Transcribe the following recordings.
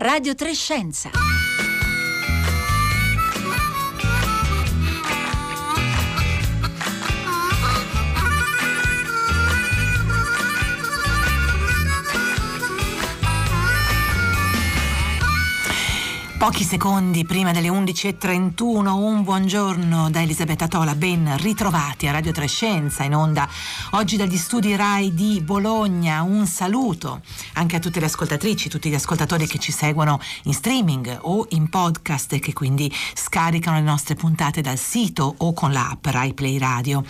Radio Trescenza. Pochi secondi prima delle 11.31, un buongiorno da Elisabetta Tola, ben ritrovati a Radio Trescenza in onda oggi dagli studi RAI di Bologna. Un saluto anche a tutte le ascoltatrici, tutti gli ascoltatori che ci seguono in streaming o in podcast e che quindi scaricano le nostre puntate dal sito o con l'app RAI Play Radio.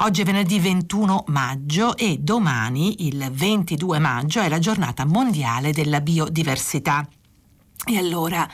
Oggi è venerdì 21 maggio e domani, il 22 maggio, è la giornata mondiale della biodiversità. E allora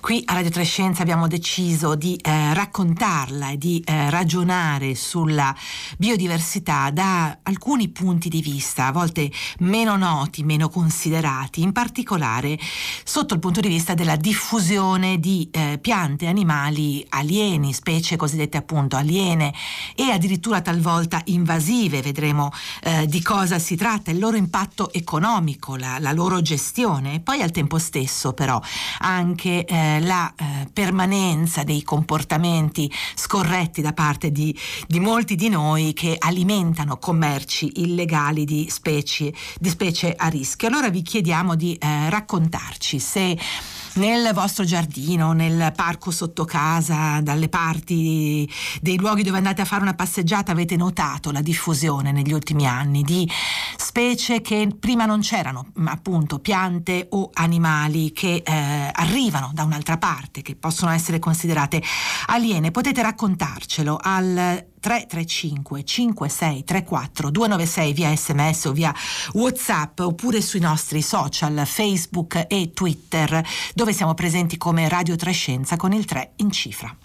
qui a Radio Trescenza abbiamo deciso di eh, raccontarla e di eh, ragionare sulla biodiversità da alcuni punti di vista, a volte meno noti, meno considerati, in particolare sotto il punto di vista della diffusione di eh, piante, animali alieni, specie cosiddette appunto aliene e addirittura talvolta invasive. Vedremo eh, di cosa si tratta, il loro impatto economico, la, la loro gestione poi al tempo stesso però anche eh, la eh, permanenza dei comportamenti scorretti da parte di, di, molti di noi che alimentano commerci illegali di specie, di specie a rischio. Allora vi chiediamo di eh, raccontarci se nel vostro giardino, nel parco sotto casa, dalle parti dei luoghi dove andate a fare una passeggiata, avete notato la diffusione negli ultimi anni di specie che prima non c'erano, appunto piante o animali che eh, arrivano da un'altra parte, che possono essere considerate aliene. Potete raccontarcelo al 335 56 34 296 via sms o via whatsapp oppure sui nostri social Facebook e Twitter dove siamo presenti come Radio Trescenza con il 3 in cifra.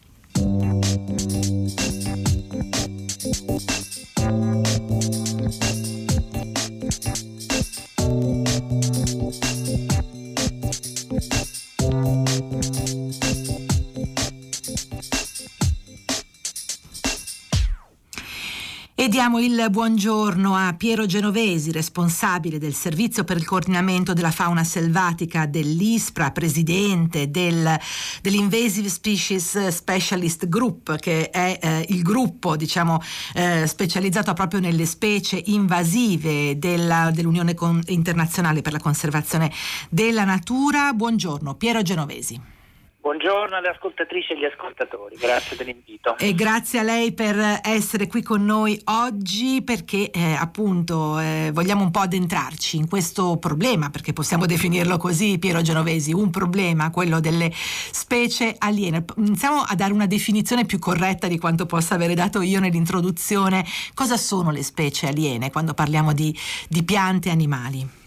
Diamo il buongiorno a Piero Genovesi, responsabile del servizio per il coordinamento della fauna selvatica dell'ISPRA, presidente del, dell'Invasive Species Specialist Group, che è eh, il gruppo diciamo, eh, specializzato proprio nelle specie invasive della, dell'Unione Con- Internazionale per la Conservazione della Natura. Buongiorno, Piero Genovesi. Buongiorno alle ascoltatrici e agli ascoltatori, grazie dell'invito. E grazie a lei per essere qui con noi oggi perché eh, appunto eh, vogliamo un po' addentrarci in questo problema, perché possiamo definirlo così, Piero Genovesi, un problema, quello delle specie aliene. Iniziamo a dare una definizione più corretta di quanto possa avere dato io nell'introduzione. Cosa sono le specie aliene quando parliamo di, di piante e animali?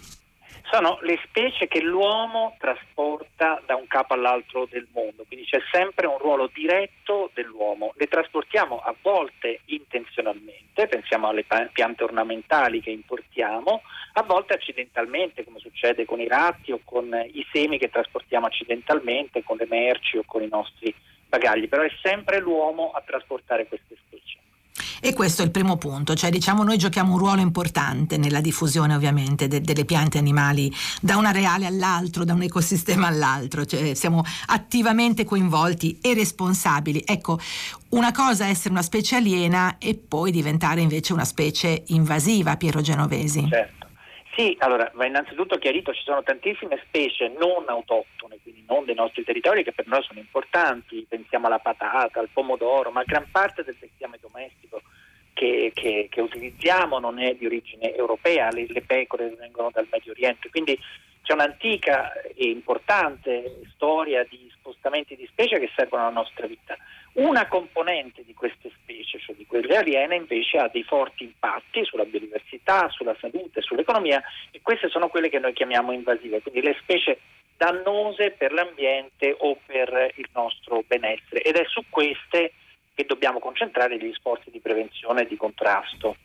Sono le specie che l'uomo trasporta da un capo all'altro del mondo, quindi c'è sempre un ruolo diretto dell'uomo. Le trasportiamo a volte intenzionalmente, pensiamo alle piante ornamentali che importiamo, a volte accidentalmente, come succede con i ratti o con i semi che trasportiamo accidentalmente, con le merci o con i nostri bagagli, però è sempre l'uomo a trasportare queste specie. E questo è il primo punto, cioè diciamo noi giochiamo un ruolo importante nella diffusione ovviamente de- delle piante animali da un areale all'altro, da un ecosistema all'altro, cioè siamo attivamente coinvolti e responsabili. Ecco, una cosa è essere una specie aliena e poi diventare invece una specie invasiva, Piero Genovesi. Certo. Sì, allora va innanzitutto chiarito, ci sono tantissime specie non autoctone, quindi non dei nostri territori, che per noi sono importanti, pensiamo alla patata, al pomodoro, ma gran parte del bestiame domestico che, che, che utilizziamo non è di origine europea, le, le pecore vengono dal Medio Oriente, quindi c'è un'antica e importante storia di spostamenti di specie che servono alla nostra vita. Una componente di queste specie, cioè di quelle aliene, invece ha dei forti impatti sulla biodiversità, sulla salute, sull'economia e queste sono quelle che noi chiamiamo invasive, quindi le specie dannose per l'ambiente o per il nostro benessere ed è su queste che dobbiamo concentrare gli sforzi di prevenzione e di contrasto.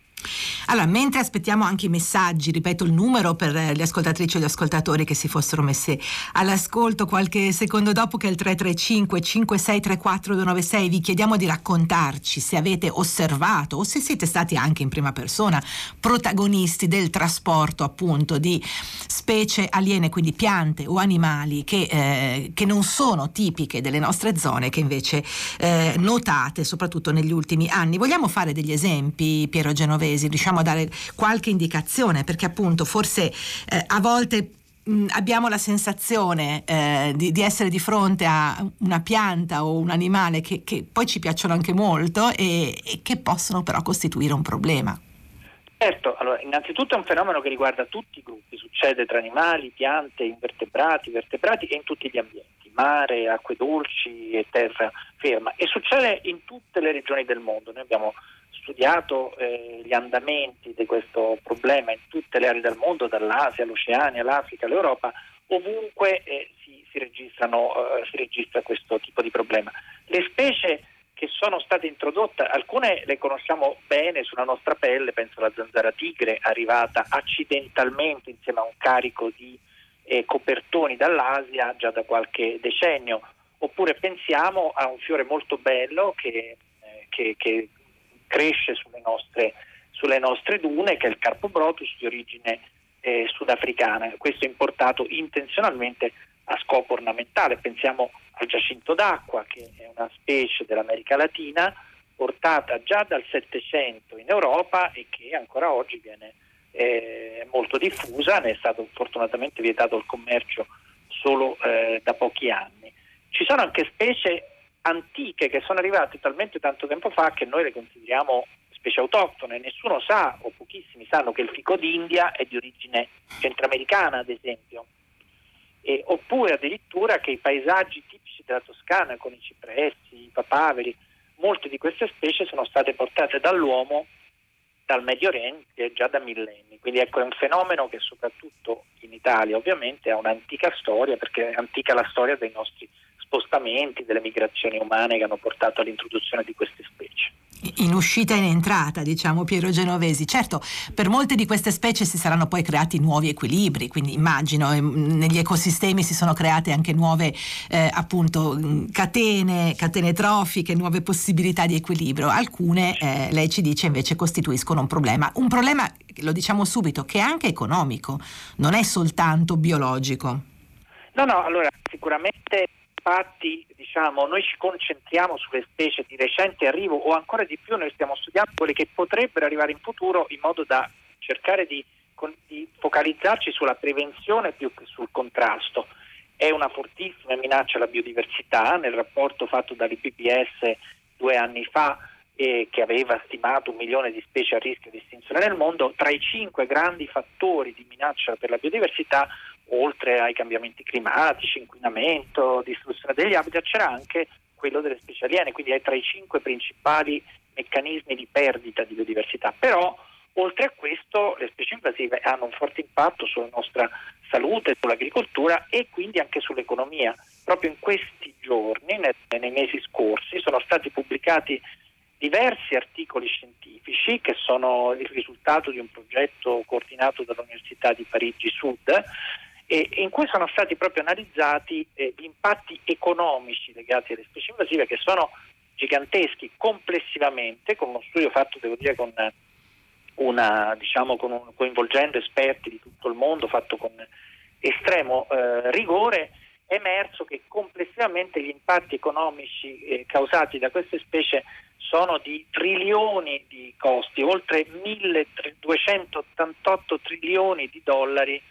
Allora, mentre aspettiamo anche i messaggi, ripeto il numero per le ascoltatrici e gli ascoltatori che si fossero messi all'ascolto qualche secondo dopo che è il 335 5634 296, vi chiediamo di raccontarci se avete osservato o se siete stati anche in prima persona protagonisti del trasporto appunto di specie aliene, quindi piante o animali che, eh, che non sono tipiche delle nostre zone, che invece eh, notate soprattutto negli ultimi anni. Vogliamo fare degli esempi, Piero Genovesi, riusciamo a dare qualche indicazione perché appunto forse eh, a volte abbiamo la sensazione eh, di, di, essere di fronte a una pianta o un animale che, che poi ci piacciono anche molto e, e, che possono però costituire un problema. Certo, allora, innanzitutto è un fenomeno che riguarda tutti i gruppi, succede tra animali, piante, invertebrati, vertebrati e in tutti gli ambienti, mare, acque dolci e terra ferma e succede in tutte le regioni del mondo. Noi abbiamo studiato eh, gli andamenti di questo problema in tutte le aree del mondo, dall'Asia all'Oceania, all'Africa, all'Europa, ovunque eh, si, si, eh, si, registra questo tipo di problema. Le specie che sono state introdotte, alcune le conosciamo bene sulla nostra pelle, penso alla zanzara tigre, arrivata accidentalmente insieme a un carico di eh, copertoni dall'Asia già da qualche decennio, oppure pensiamo a un fiore molto bello che, eh, che, che cresce sulle nostre, sulle nostre dune, che è il Carpobrotus di origine eh, sudafricana. Questo è importato intenzionalmente a scopo ornamentale. Pensiamo al giacinto d'acqua, che è una specie dell'America Latina portata già dal Settecento in Europa e che ancora oggi viene eh, molto diffusa, ne è stato fortunatamente vietato il commercio solo eh, da pochi anni. Ci sono anche specie antiche che sono arrivate talmente tanto tempo fa che noi le consideriamo specie autoctone. Nessuno sa, o pochissimi sanno, che il fico d'India è di origine centroamericana, ad esempio. E, oppure addirittura che i paesaggi tipici della Toscana, con i cipressi, i papaveri, molte di queste specie sono state portate dall'uomo dal Medio Oriente già da millenni. Quindi ecco è un fenomeno che soprattutto in Italia ovviamente ha un'antica storia, perché è antica la storia dei nostri spostamenti, delle migrazioni umane che hanno portato all'introduzione di queste specie. In uscita e in entrata, diciamo Piero Genovesi. Certo, per molte di queste specie si saranno poi creati nuovi equilibri, quindi immagino ehm, negli ecosistemi si sono create anche nuove eh, appunto catene, catene trofiche, nuove possibilità di equilibrio. Alcune, eh, lei ci dice, invece costituiscono un problema. Un problema, lo diciamo subito, che è anche economico, non è soltanto biologico. No, no, allora sicuramente infatti diciamo, noi ci concentriamo sulle specie di recente arrivo o ancora di più noi stiamo studiando quelle che potrebbero arrivare in futuro in modo da cercare di, di focalizzarci sulla prevenzione più che sul contrasto. È una fortissima minaccia alla biodiversità nel rapporto fatto dall'IPPS due anni fa eh, che aveva stimato un milione di specie a rischio di estinzione nel mondo, tra i cinque grandi fattori di minaccia per la biodiversità oltre ai cambiamenti climatici, inquinamento, distruzione degli habitat, c'era anche quello delle specie aliene, quindi è tra i cinque principali meccanismi di perdita di biodiversità. Però oltre a questo le specie invasive hanno un forte impatto sulla nostra salute, sull'agricoltura e quindi anche sull'economia. Proprio in questi giorni, nei mesi scorsi, sono stati pubblicati diversi articoli scientifici che sono il risultato di un progetto coordinato dall'Università di Parigi Sud e in cui sono stati proprio analizzati eh, gli impatti economici legati alle specie invasive che sono giganteschi complessivamente, con uno studio fatto, devo dire, con una, diciamo, con un, coinvolgendo esperti di tutto il mondo, fatto con estremo eh, rigore, è emerso che complessivamente gli impatti economici eh, causati da queste specie sono di trilioni di costi, oltre 1288 trilioni di dollari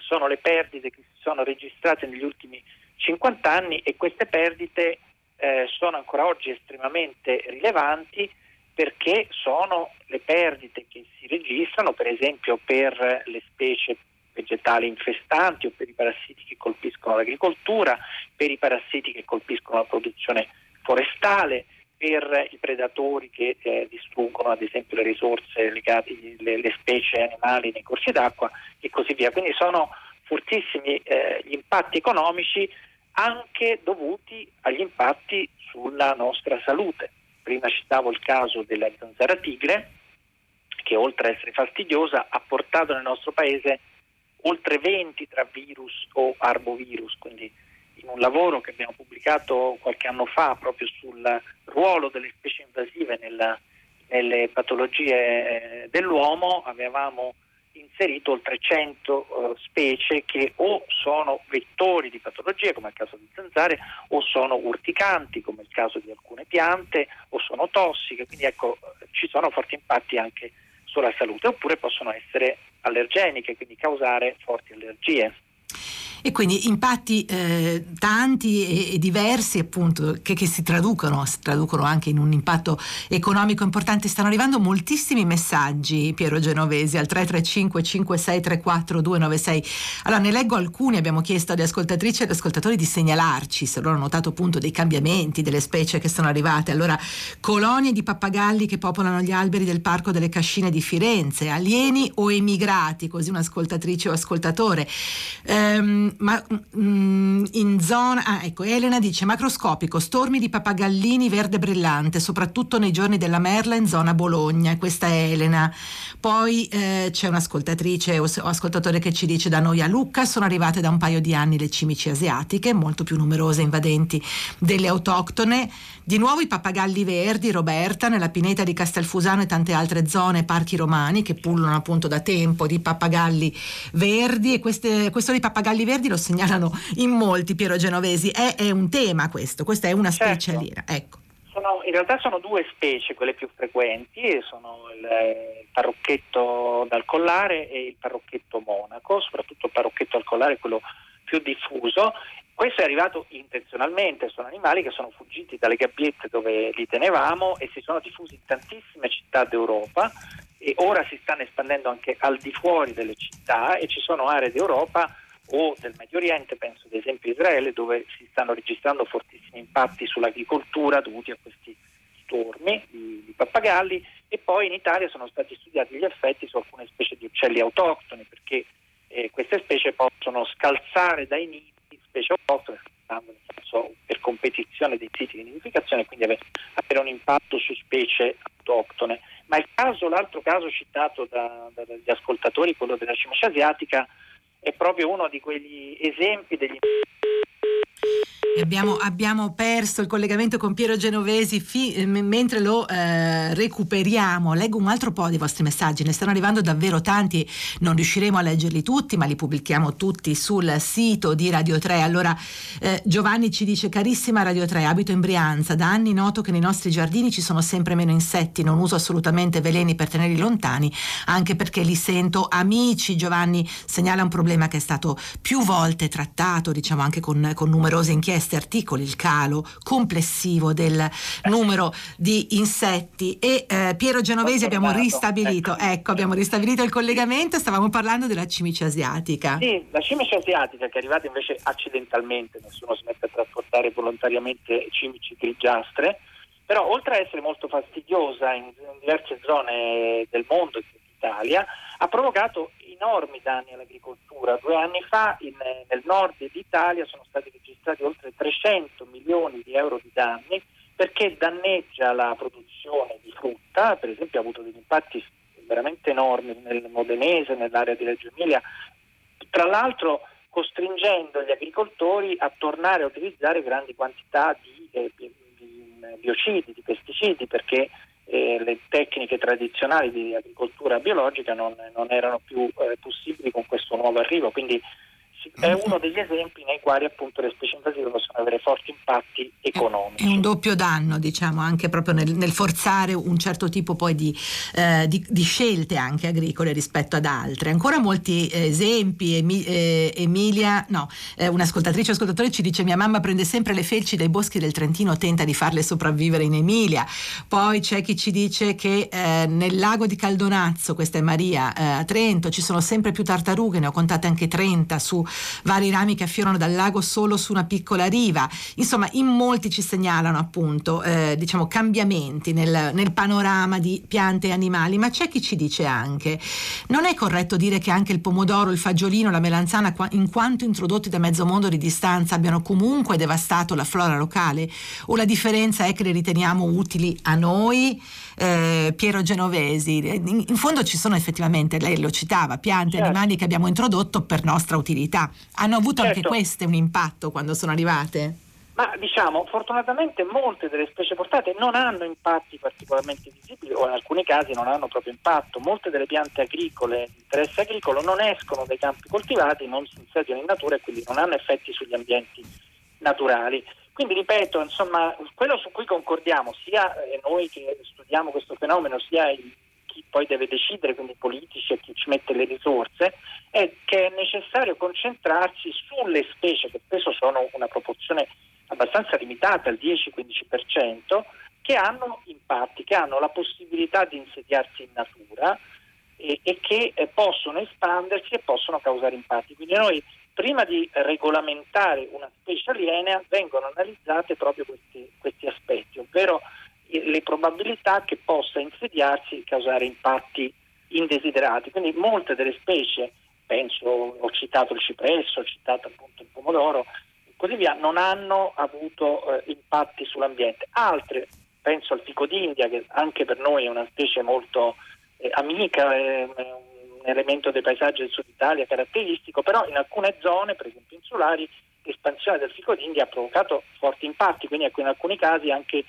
sono le perdite che si sono registrate negli ultimi 50 anni e queste perdite eh, sono ancora oggi estremamente rilevanti perché sono le perdite che si registrano per esempio per le specie vegetali infestanti o per i parassiti che colpiscono l'agricoltura, per i parassiti che colpiscono la produzione forestale, per i predatori che eh, distruggono ad esempio le risorse legate alle specie animali nei corsi d'acqua e così via. Quindi sono fortissimi eh, gli impatti economici anche dovuti agli impatti sulla nostra salute. Prima citavo il caso della zanzara tigre che oltre ad essere fastidiosa ha portato nel nostro paese oltre 20 tra virus o arbovirus, quindi in un lavoro che abbiamo pubblicato qualche anno fa proprio sul ruolo delle specie invasive nella, nelle patologie eh, dell'uomo avevamo inserito oltre 100 uh, specie che o sono vettori di patologie, come è il caso di zanzare, o sono urticanti, come è il caso di alcune piante, o sono tossiche, quindi ecco, ci sono forti impatti anche sulla salute, oppure possono essere allergeniche, quindi causare forti allergie. E quindi impatti eh, tanti e, e, diversi appunto che, che, si traducono, si traducono anche in un impatto economico importante. Stanno arrivando moltissimi messaggi, Piero Genovesi, al 335 5634 296. Allora ne leggo alcuni, abbiamo chiesto alle ascoltatrici e agli ascoltatori di segnalarci se loro hanno notato appunto dei cambiamenti, delle specie che sono arrivate. Allora, colonie di pappagalli che popolano gli alberi del Parco delle Cascine di Firenze, alieni o emigrati, così un'ascoltatrice o ascoltatore. Ehm, ma, mm, in zona, ah, ecco, Elena dice macroscopico, stormi di pappagallini verde brillante, soprattutto nei giorni della merla in zona Bologna, questa è Elena. Poi eh, c'è un'ascoltatrice o, o ascoltatore che ci dice da noi a Lucca sono arrivate da un paio di anni le cimici asiatiche, molto più numerose invadenti delle autoctone. Di nuovo i pappagalli verdi, Roberta, nella pineta di Castelfusano e tante altre zone, parchi romani che pullano appunto da tempo di pappagalli verdi e queste, questo dei pappagalli verdi lo segnalano in molti, Piero Genovesi. È, è un tema questo, questa è una specie certo. aliena. Ecco. Sono, in realtà sono due specie quelle più frequenti, sono il, il parrocchetto dal collare e il parrocchetto monaco, soprattutto il parrocchetto al collare è quello più diffuso questo è arrivato intenzionalmente, sono animali che sono fuggiti dalle gabbiette dove li tenevamo e si sono diffusi in tantissime città d'Europa e ora si stanno espandendo anche al di fuori delle città e ci sono aree d'Europa o del Medio Oriente, penso ad esempio a Israele, dove si stanno registrando fortissimi impatti sull'agricoltura dovuti a questi stormi di, di pappagalli e poi in Italia sono stati studiati gli effetti su alcune specie di uccelli autoctoni perché eh, queste specie possono scalzare dai nidi specie autoctone, per competizione dei siti di nidificazione, quindi avere, un impatto su specie autoctone. Ma caso, l'altro caso citato da, da, dagli ascoltatori, quello della cimice asiatica, è proprio uno di quegli esempi degli Abbiamo, abbiamo, perso il collegamento con Piero Genovesi fi, eh, mentre lo eh, recuperiamo. Leggo un altro po' dei vostri messaggi, ne stanno arrivando davvero tanti, non riusciremo a leggerli tutti, ma li pubblichiamo tutti sul sito di Radio 3. Allora eh, Giovanni ci dice carissima Radio 3, abito in Brianza, da anni noto che nei nostri giardini ci sono sempre meno insetti, non uso assolutamente veleni per tenerli lontani, anche perché li sento amici. Giovanni segnala un problema che è stato più volte trattato, diciamo anche con, con numerose inchieste questi articoli il calo complessivo del numero di insetti e eh, Piero Genovesi abbiamo ristabilito, ecco. ecco, abbiamo ristabilito il collegamento, stavamo parlando della cimice asiatica. Sì, la cimice asiatica che è arrivata invece accidentalmente, nessuno smette a trasportare volontariamente cimici grigiastre, però oltre a essere molto fastidiosa in, in diverse zone del mondo, in Italia, ha provocato enormi danni all'agricoltura. Due anni fa in, nel nord d'Italia sono stati registrati oltre 300 milioni di euro di danni perché danneggia la produzione di frutta, per esempio ha avuto degli impatti veramente enormi nel Modenese, nell'area di Reggio Emilia, tra l'altro costringendo gli agricoltori a tornare a utilizzare grandi quantità di, eh, di, di biocidi, di pesticidi, perché eh, le tecniche tradizionali di agricoltura biologica non, non erano più eh, possibili con questo nuovo arrivo. Quindi è uno degli esempi nei quali appunto le specie invasive possono avere forti impatti economici. È un doppio danno, diciamo, anche proprio nel, nel forzare un certo tipo poi di, eh, di, di, scelte anche agricole rispetto ad altre. Ancora molti eh, esempi, Emi, eh, Emilia, no, eh, un'ascoltatrice o ascoltatore ci dice mia mamma prende sempre le felci dai boschi del Trentino, tenta di farle sopravvivere in Emilia. Poi c'è chi ci dice che eh, nel lago di Caldonazzo, questa è Maria, eh, a Trento, ci sono sempre più tartarughe, ne ho contate anche 30 su vari rami che affiorano dal lago solo su una piccola riva. Insomma, in molti ci segnalano appunto eh, diciamo, cambiamenti nel, nel panorama di piante e animali, ma c'è chi ci dice anche non è corretto dire che anche il pomodoro, il fagiolino, la melanzana, in quanto introdotti da mezzo mondo di distanza, abbiano comunque devastato la flora locale? O la differenza è che li riteniamo utili a noi? Eh, Piero Genovesi, in, in, fondo ci sono effettivamente, lei lo citava, piante, certo. animali che abbiamo introdotto per nostra utilità. Hanno avuto certo. anche queste un impatto quando sono arrivate? Ma diciamo, fortunatamente molte delle specie portate non hanno impatti particolarmente visibili o in alcuni casi non hanno proprio impatto. Molte delle piante agricole di interesse agricolo non escono dai campi coltivati, non si insediano in natura e quindi non hanno effetti sugli ambienti naturali. Quindi ripeto, insomma, quello su cui concordiamo, sia eh, noi che studiamo questo fenomeno, sia il, chi poi deve decidere, quindi i politici e chi ci mette le risorse, è che è necessario concentrarsi sulle specie che spesso sono una proporzione abbastanza limitata, al 10-15%, che hanno impatti, che hanno la possibilità di insediarsi in natura e, e che eh, possono espandersi e possono causare impatti. Quindi noi prima di regolamentare una specie aliena vengono analizzate proprio questi, questi aspetti, ovvero le probabilità che possa insediarsi e causare impatti indesiderati. Quindi molte delle specie, penso, ho citato il cipresso, ho citato appunto il pomodoro, così via, non hanno avuto eh, impatti sull'ambiente. Altre, penso al fico d'India, che anche per noi è una specie molto eh, amica, è, un elemento dei paesaggi del sud Italia caratteristico, però in alcune zone, per esempio insulari, l'espansione del fico d'India ha provocato forti impatti, quindi ecco, in alcuni casi anche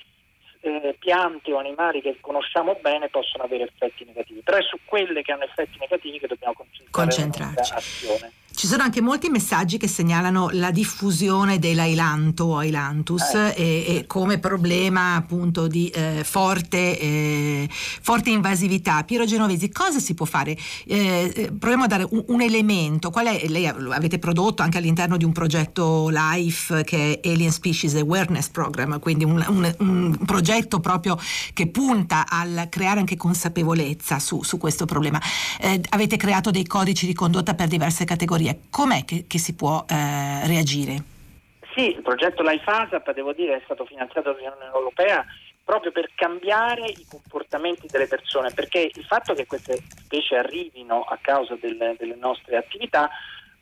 eh, piante o animali che conosciamo bene possono avere effetti negativi, però è su quelle che hanno effetti negativi che dobbiamo azione. Ci sono anche molti messaggi che segnalano la diffusione dell'ailanto o ailantus eh. e, e, come problema appunto di eh, forte, eh, forte, invasività. Piero Genovesi, cosa si può fare? Eh, eh, proviamo a dare un, un, elemento. Qual è, lei avete prodotto anche all'interno di un progetto LIFE che è Alien Species Awareness Program, quindi un, un, un progetto proprio che punta al creare anche consapevolezza su, su questo problema. Eh, avete creato dei codici di condotta per diverse categorie Italia, com'è che, che si può eh, reagire? Sì, il progetto Life ASAP, devo dire, è stato finanziato dall'Unione Europea proprio per cambiare i comportamenti delle persone, perché il fatto che queste specie arrivino a causa del, delle nostre attività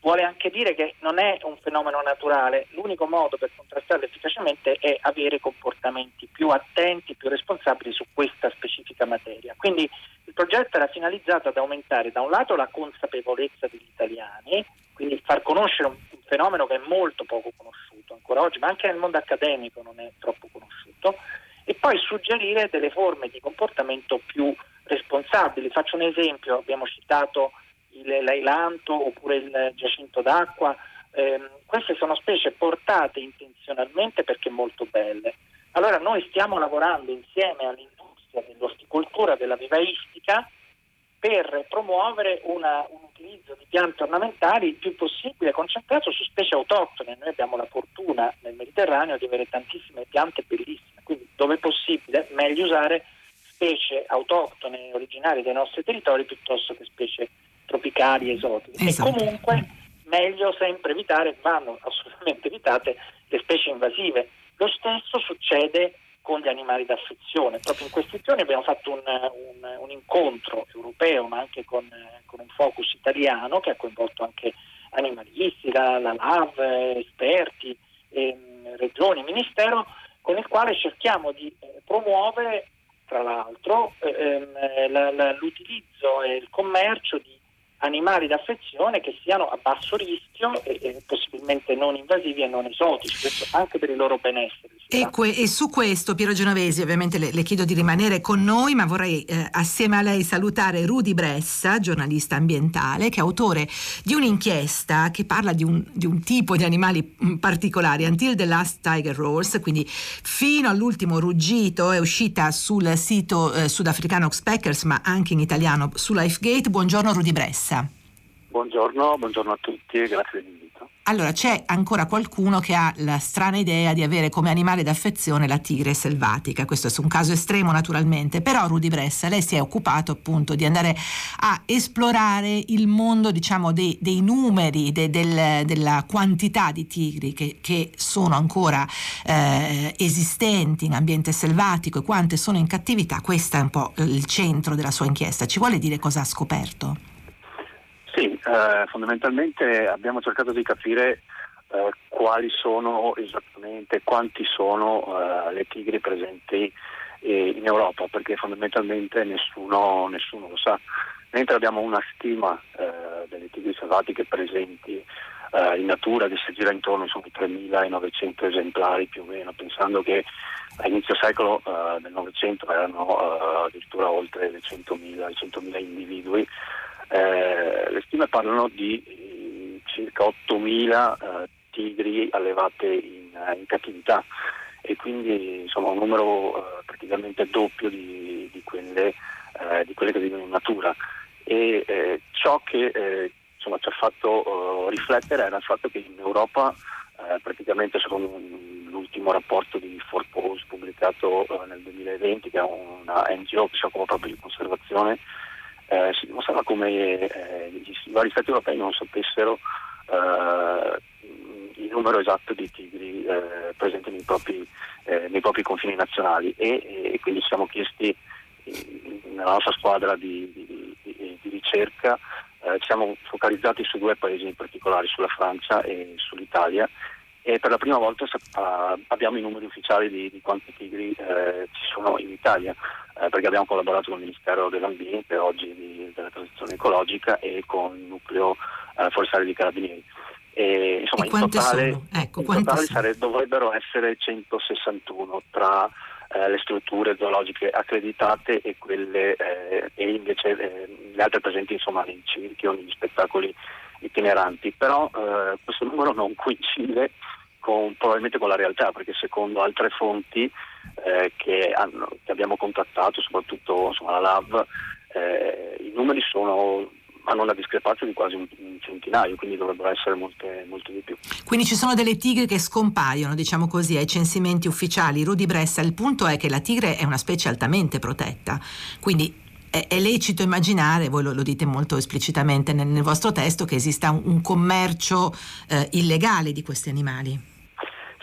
vuole anche dire che non è un fenomeno naturale, l'unico modo per contrastarlo efficacemente è avere comportamenti più attenti, più responsabili su questa specifica materia. Quindi il progetto era finalizzato ad aumentare da un lato la consapevolezza degli italiani, quindi far conoscere un, fenomeno che è molto poco conosciuto ancora oggi, ma anche nel mondo accademico non è troppo conosciuto, e poi suggerire delle forme di comportamento più responsabili. Faccio un esempio, abbiamo citato l'ailanto oppure il giacinto d'acqua, eh, queste sono specie portate intenzionalmente perché molto belle. Allora noi stiamo lavorando insieme all'industria dell'orticoltura, della vivaistica, per promuovere una, un utilizzo di piante ornamentali il più possibile concentrato su specie autoctone. Noi abbiamo la fortuna nel Mediterraneo di avere tantissime piante bellissime, quindi dove possibile meglio usare specie autoctone originarie dei nostri territori piuttosto che specie tropicali esotiche. Esatto. E comunque meglio sempre evitare, vanno assolutamente evitate le specie invasive. Lo stesso succede con gli animali d'affezione. Proprio in questi giorni abbiamo fatto un, un, un incontro europeo, ma anche con, con, un focus italiano che ha coinvolto anche animalisti, la, la LAV, esperti, ehm, regioni, ministero, con il quale cerchiamo di eh, promuovere, tra l'altro, eh, ehm, la, la, l'utilizzo e il commercio di animali d'affezione che siano a basso rischio e, e, possibilmente non invasivi e non esotici, questo anche per il loro benessere. E, que- e su questo Piero Genovesi ovviamente le, le, chiedo di rimanere con noi, ma vorrei eh, assieme a lei salutare Rudy Bressa, giornalista ambientale, che è autore di un'inchiesta che parla di un, di un tipo di animali mm, particolari, Until the Last Tiger Roars, quindi fino all'ultimo ruggito, è uscita sul sito eh, sudafricano Oxpackers, ma anche in italiano su Lifegate. Buongiorno Rudy Bressa. Buongiorno, buongiorno a tutti e grazie dell'invito. Allora, c'è ancora qualcuno che ha la strana idea di avere come animale d'affezione la tigre selvatica. Questo è un caso estremo naturalmente, però Rudy Bressa, lei si è occupato appunto di andare a esplorare il mondo, diciamo, dei, dei numeri, de, del, della quantità di tigri che, che sono ancora eh, esistenti in ambiente selvatico e quante sono in cattività. Questo è un po' il centro della sua inchiesta. Ci vuole dire cosa ha scoperto? Sì, eh, fondamentalmente abbiamo cercato di capire eh, quali sono esattamente, quanti sono eh, le tigri presenti eh, in Europa, perché fondamentalmente nessuno, nessuno, lo sa. Mentre abbiamo una stima eh, delle tigri selvatiche presenti eh, in natura che si gira intorno ai 3.900 esemplari più o meno, pensando che a inizio secolo del Novecento erano addirittura oltre le 100.000, 100.000 individui, eh, le stime parlano di eh, circa 8.000 eh, tigri allevate in, eh, in, cattività e quindi insomma, un numero eh, praticamente doppio di, di, quelle, eh, di, quelle, che vivono in natura. E ciò che insomma, ci ha fatto riflettere era il fatto che in Europa praticamente secondo l'ultimo rapporto di Forpose pubblicato nel 2020 che è una NGO che si occupa proprio di conservazione eh, come eh, i vari stati europei non sapessero eh, il numero esatto di tigri eh, presenti nei propri, eh, nei propri, confini nazionali. E, e, quindi siamo chiesti nella nostra squadra di, di, di, di ricerca ci siamo focalizzati su due paesi in particolare, sulla Francia e sull'Italia e per la prima volta uh, abbiamo i numeri ufficiali di, di quanti tigri eh, ci sono in Italia, eh, perché abbiamo collaborato con il Ministero dell'Ambiente, oggi di, della transizione ecologica e con il nucleo eh, forestale di Carabinieri. E, insomma, e in totale, ecco, in totale sare, dovrebbero essere 161 tra eh, le strutture zoologiche accreditate e quelle eh, e invece eh, le altre presenti insomma, nei circhi o negli spettacoli itineranti, però eh, questo numero non coincide con, probabilmente con la realtà, perché secondo altre fonti eh, che, hanno, che, abbiamo contattato, soprattutto insomma, la LAV, eh, i numeri sono, hanno una discrepanza di quasi un, un centinaio, quindi dovrebbero essere molte, molte, di più. Quindi ci sono delle tigre che scompaiono, diciamo così, ai censimenti ufficiali. Rudy Bressa, il punto è che la tigre è una specie altamente protetta, quindi è, è lecito immaginare, voi lo, lo, dite molto esplicitamente nel, nel, vostro testo, che esista un, un commercio eh, illegale di questi animali.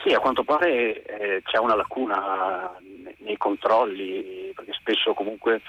Sì, a quanto pare eh, c'è una lacuna nei controlli, perché spesso comunque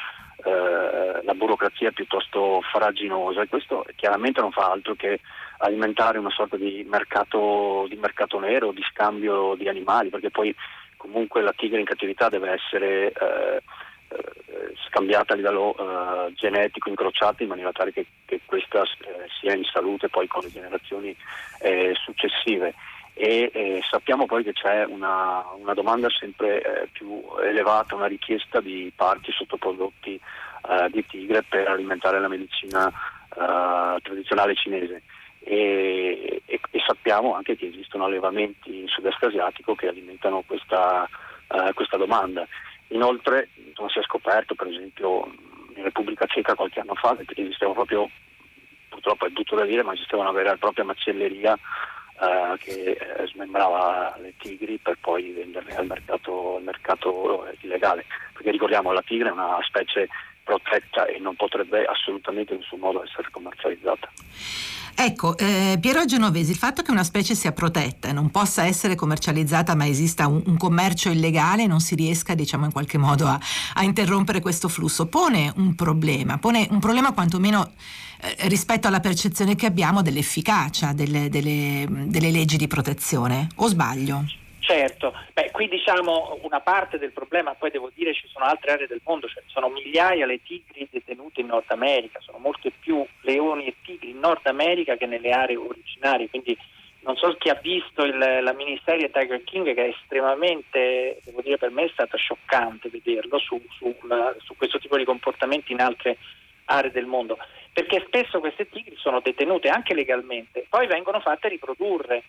eh, la burocrazia è piuttosto faraginosa e questo chiaramente non fa altro che alimentare una sorta di mercato, di mercato nero, di scambio di animali, perché poi comunque la tigre in cattività deve essere eh, eh scambiata a livello eh, genetico, incrociata in maniera tale che, che questa eh, sia in salute poi con le generazioni eh, successive e eh, sappiamo poi che c'è una, una domanda sempre eh, più elevata, una richiesta di parti sottoprodotti eh, di tigre per alimentare la medicina eh, tradizionale cinese. E, e, e, sappiamo anche che esistono allevamenti in sud-est asiatico che alimentano questa, eh, questa domanda. Inoltre non si è scoperto, per esempio in Repubblica Ceca qualche anno fa, che esisteva proprio, purtroppo è tutto da dire, ma esisteva una vera e propria macelleria eh, che eh, smembrava le tigri per poi venderle al mercato, al mercato illegale. Perché ricordiamo che la tigre è una specie protetta e non potrebbe assolutamente in nessun modo essere commercializzata. Ecco, eh, Piero Genovesi, il fatto che una specie sia protetta e non possa essere commercializzata ma esista un, un commercio illegale e non si riesca diciamo in qualche modo a, a, interrompere questo flusso, pone un problema, pone un problema quantomeno eh, rispetto alla percezione che abbiamo dell'efficacia delle, delle, delle leggi di protezione, o sbaglio? Certo, Beh, qui diciamo una parte del problema, poi devo dire ci sono altre aree del mondo, cioè sono migliaia le tigri detenute in Nord America, sono molte più leoni e tigri in Nord America che nelle aree originarie, quindi non so chi ha visto il, la miniserie Tiger King che è estremamente, devo dire per me è stata scioccante vederlo su, su, la, su questo tipo di comportamenti in altre aree del mondo, perché spesso queste tigri sono detenute anche legalmente, poi vengono fatte riprodurre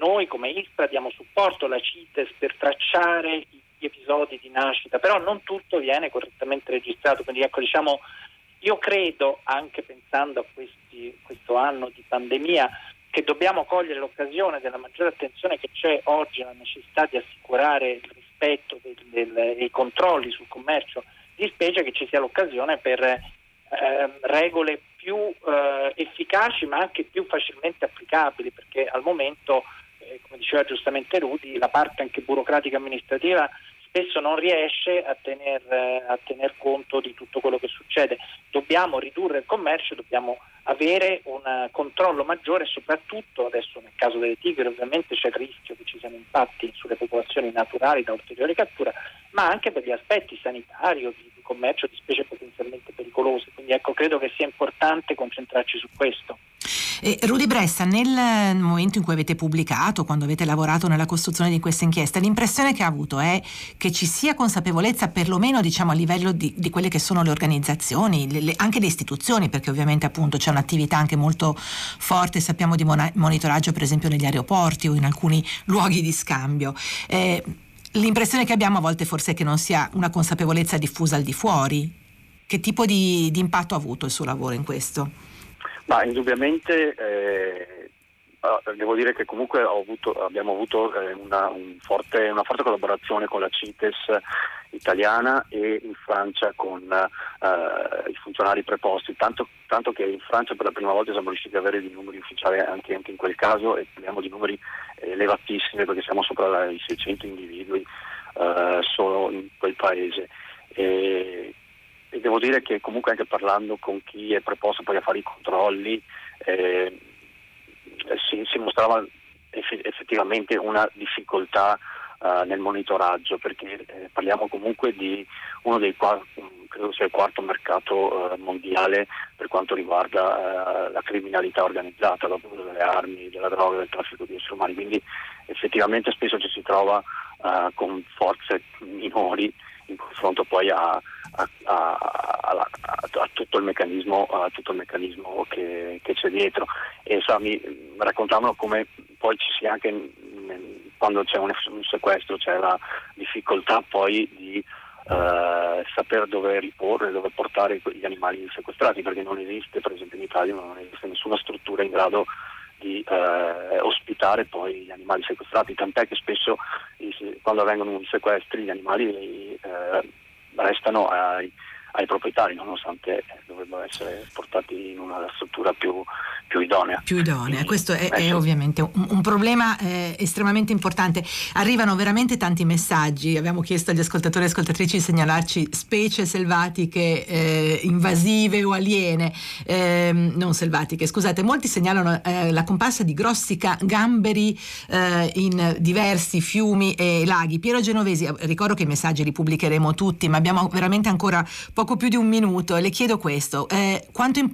noi come ISPRA diamo supporto alla CITES per tracciare gli episodi di nascita, però non tutto viene correttamente registrato, quindi ecco diciamo io credo, anche pensando a questi, questo anno di pandemia, che dobbiamo cogliere l'occasione della maggiore attenzione che c'è oggi alla necessità di assicurare il rispetto del, del, dei controlli sul commercio di specie, che ci sia l'occasione per eh, regole più eh, efficaci ma anche più facilmente applicabili, perché al momento, eh, come diceva giustamente Rudi, la parte anche burocratica amministrativa spesso non riesce a tener, eh, a tener, conto di tutto quello che succede. Dobbiamo ridurre il commercio, dobbiamo avere un controllo maggiore soprattutto adesso nel caso delle tigre ovviamente c'è il rischio che ci siano impatti sulle popolazioni naturali da ulteriore cattura, ma anche per gli aspetti sanitari o di, di commercio di specie potenzialmente pericolose. Quindi ecco, credo che sia importante concentrarci su questo. Eh, Rudy Bressa, nel momento in cui avete pubblicato, quando avete lavorato nella costruzione di questa inchiesta, l'impressione che ha avuto è che ci sia consapevolezza, perlomeno diciamo, a livello di, di, quelle che sono le organizzazioni, le, le, anche le istituzioni, perché ovviamente appunto c'è un'attività anche molto forte, sappiamo di mona- monitoraggio per esempio negli aeroporti o in alcuni luoghi di scambio. Eh, l'impressione che abbiamo a volte forse è che non sia una consapevolezza diffusa al di fuori. Che tipo di, di impatto ha avuto il suo lavoro in questo? Ma indubbiamente eh, devo dire che comunque avuto, abbiamo avuto eh, una, un forte, una, forte, collaborazione con la CITES italiana e in Francia con eh, i funzionari preposti, tanto, tanto, che in Francia per la prima volta siamo riusciti ad avere dei numeri ufficiali anche, anche in quel caso e parliamo di numeri elevatissimi perché siamo sopra i 600 individui eh, solo in quel paese. E devo dire che comunque anche parlando con chi è preposto poi a fare i controlli eh, si, si, mostrava effettivamente una difficoltà uh, nel monitoraggio perché eh, parliamo comunque di uno dei quattro, credo sia il quarto mercato uh, mondiale per quanto riguarda uh, la criminalità organizzata, dopo delle armi, della droga, del traffico di esseri umani, quindi effettivamente spesso ci si trova con forze minori in confronto poi a, a, a, a tutto il meccanismo, tutto il meccanismo che, che, c'è dietro. E insomma, mi raccontavano come poi ci sia anche quando c'è un, un sequestro c'è la difficoltà poi di Uh, saper dove riporre, dove portare gli animali sequestrati, perché non esiste, per esempio in Italia non esiste nessuna struttura in grado di uh, ospitare poi gli animali sequestrati, tant'è che spesso quando avvengono i sequestri gli animali uh, restano ai, ai proprietari, nonostante dovrebbero essere portati in una struttura più, più idonea. Più idonea, Quindi, questo è, è, ovviamente un, un problema eh, estremamente importante. Arrivano veramente tanti messaggi, abbiamo chiesto agli ascoltatori e ascoltatrici di segnalarci specie selvatiche eh, invasive o aliene, eh, non selvatiche, scusate, molti segnalano eh, la comparsa di grossi ca- gamberi eh, in diversi fiumi e laghi. Piero Genovesi, ricordo che i messaggi li pubblicheremo tutti, ma abbiamo veramente ancora poco più di un minuto e le chiedo questo. Eh, quanto, in,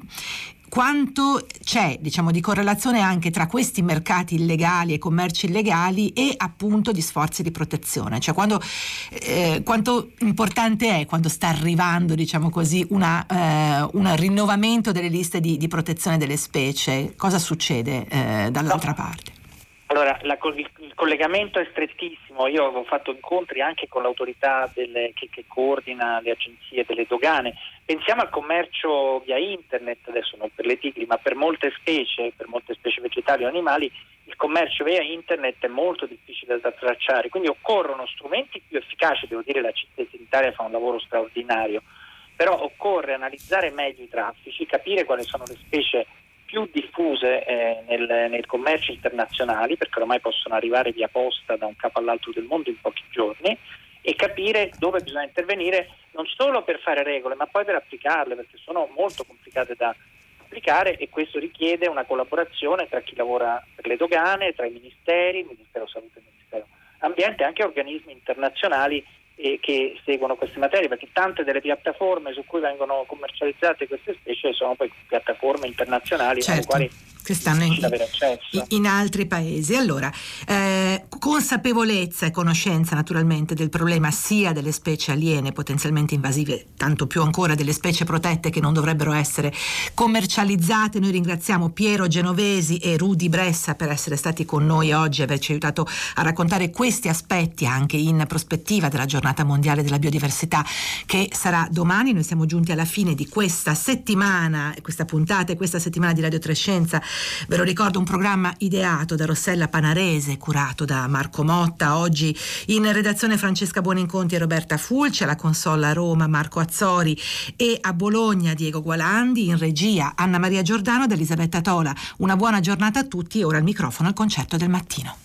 quanto c'è diciamo, di correlazione anche tra questi mercati illegali e commerci illegali e appunto di sforzi di protezione, cioè quando, eh, quanto importante è quando sta arrivando diciamo così, una, eh, un rinnovamento delle liste di, di, protezione delle specie, cosa succede eh, dall'altra parte? Allora, la, il collegamento è strettissimo, io avevo fatto incontri anche con l'autorità delle, che, che, coordina le agenzie delle dogane. Pensiamo al commercio via internet, adesso non per le tigri, ma per molte specie, per molte specie vegetali o animali, il commercio via internet è molto difficile da tracciare, quindi occorrono strumenti più efficaci, devo dire la città sanitaria fa un lavoro straordinario, però occorre analizzare meglio i traffici, capire quali sono le specie più diffuse eh, nel, nel commercio internazionali, perché ormai possono arrivare via posta da un capo all'altro del mondo in pochi giorni, e capire dove bisogna intervenire non solo per fare regole, ma poi per applicarle, perché sono molto complicate da applicare e questo richiede una collaborazione tra chi lavora per le dogane, tra i ministeri, il Ministero Salute e il Ministero Ambiente anche organismi internazionali e che seguono queste materie, perché tante delle piattaforme su cui vengono commercializzate queste specie sono poi piattaforme internazionali certo. quali che stanno in, in, altri paesi. Allora, eh, consapevolezza e conoscenza naturalmente del problema sia delle specie aliene potenzialmente invasive, tanto più ancora delle specie protette che non dovrebbero essere commercializzate. Noi ringraziamo Piero Genovesi e Rudy Bressa per essere stati con noi oggi e averci aiutato a raccontare questi aspetti anche in prospettiva della giornata giornata mondiale della biodiversità che sarà domani. Noi siamo giunti alla fine di questa settimana, questa puntata e questa settimana di Radio Trescenza. Ve lo ricordo, un programma ideato da Rossella Panarese, curato da Marco Motta. Oggi in redazione Francesca Buoninconti e Roberta Fulci, alla consola Roma Marco Azzori e a Bologna Diego Gualandi, in regia Anna Maria Giordano ed Elisabetta Tola. Una buona giornata a tutti e ora il microfono al concerto del mattino.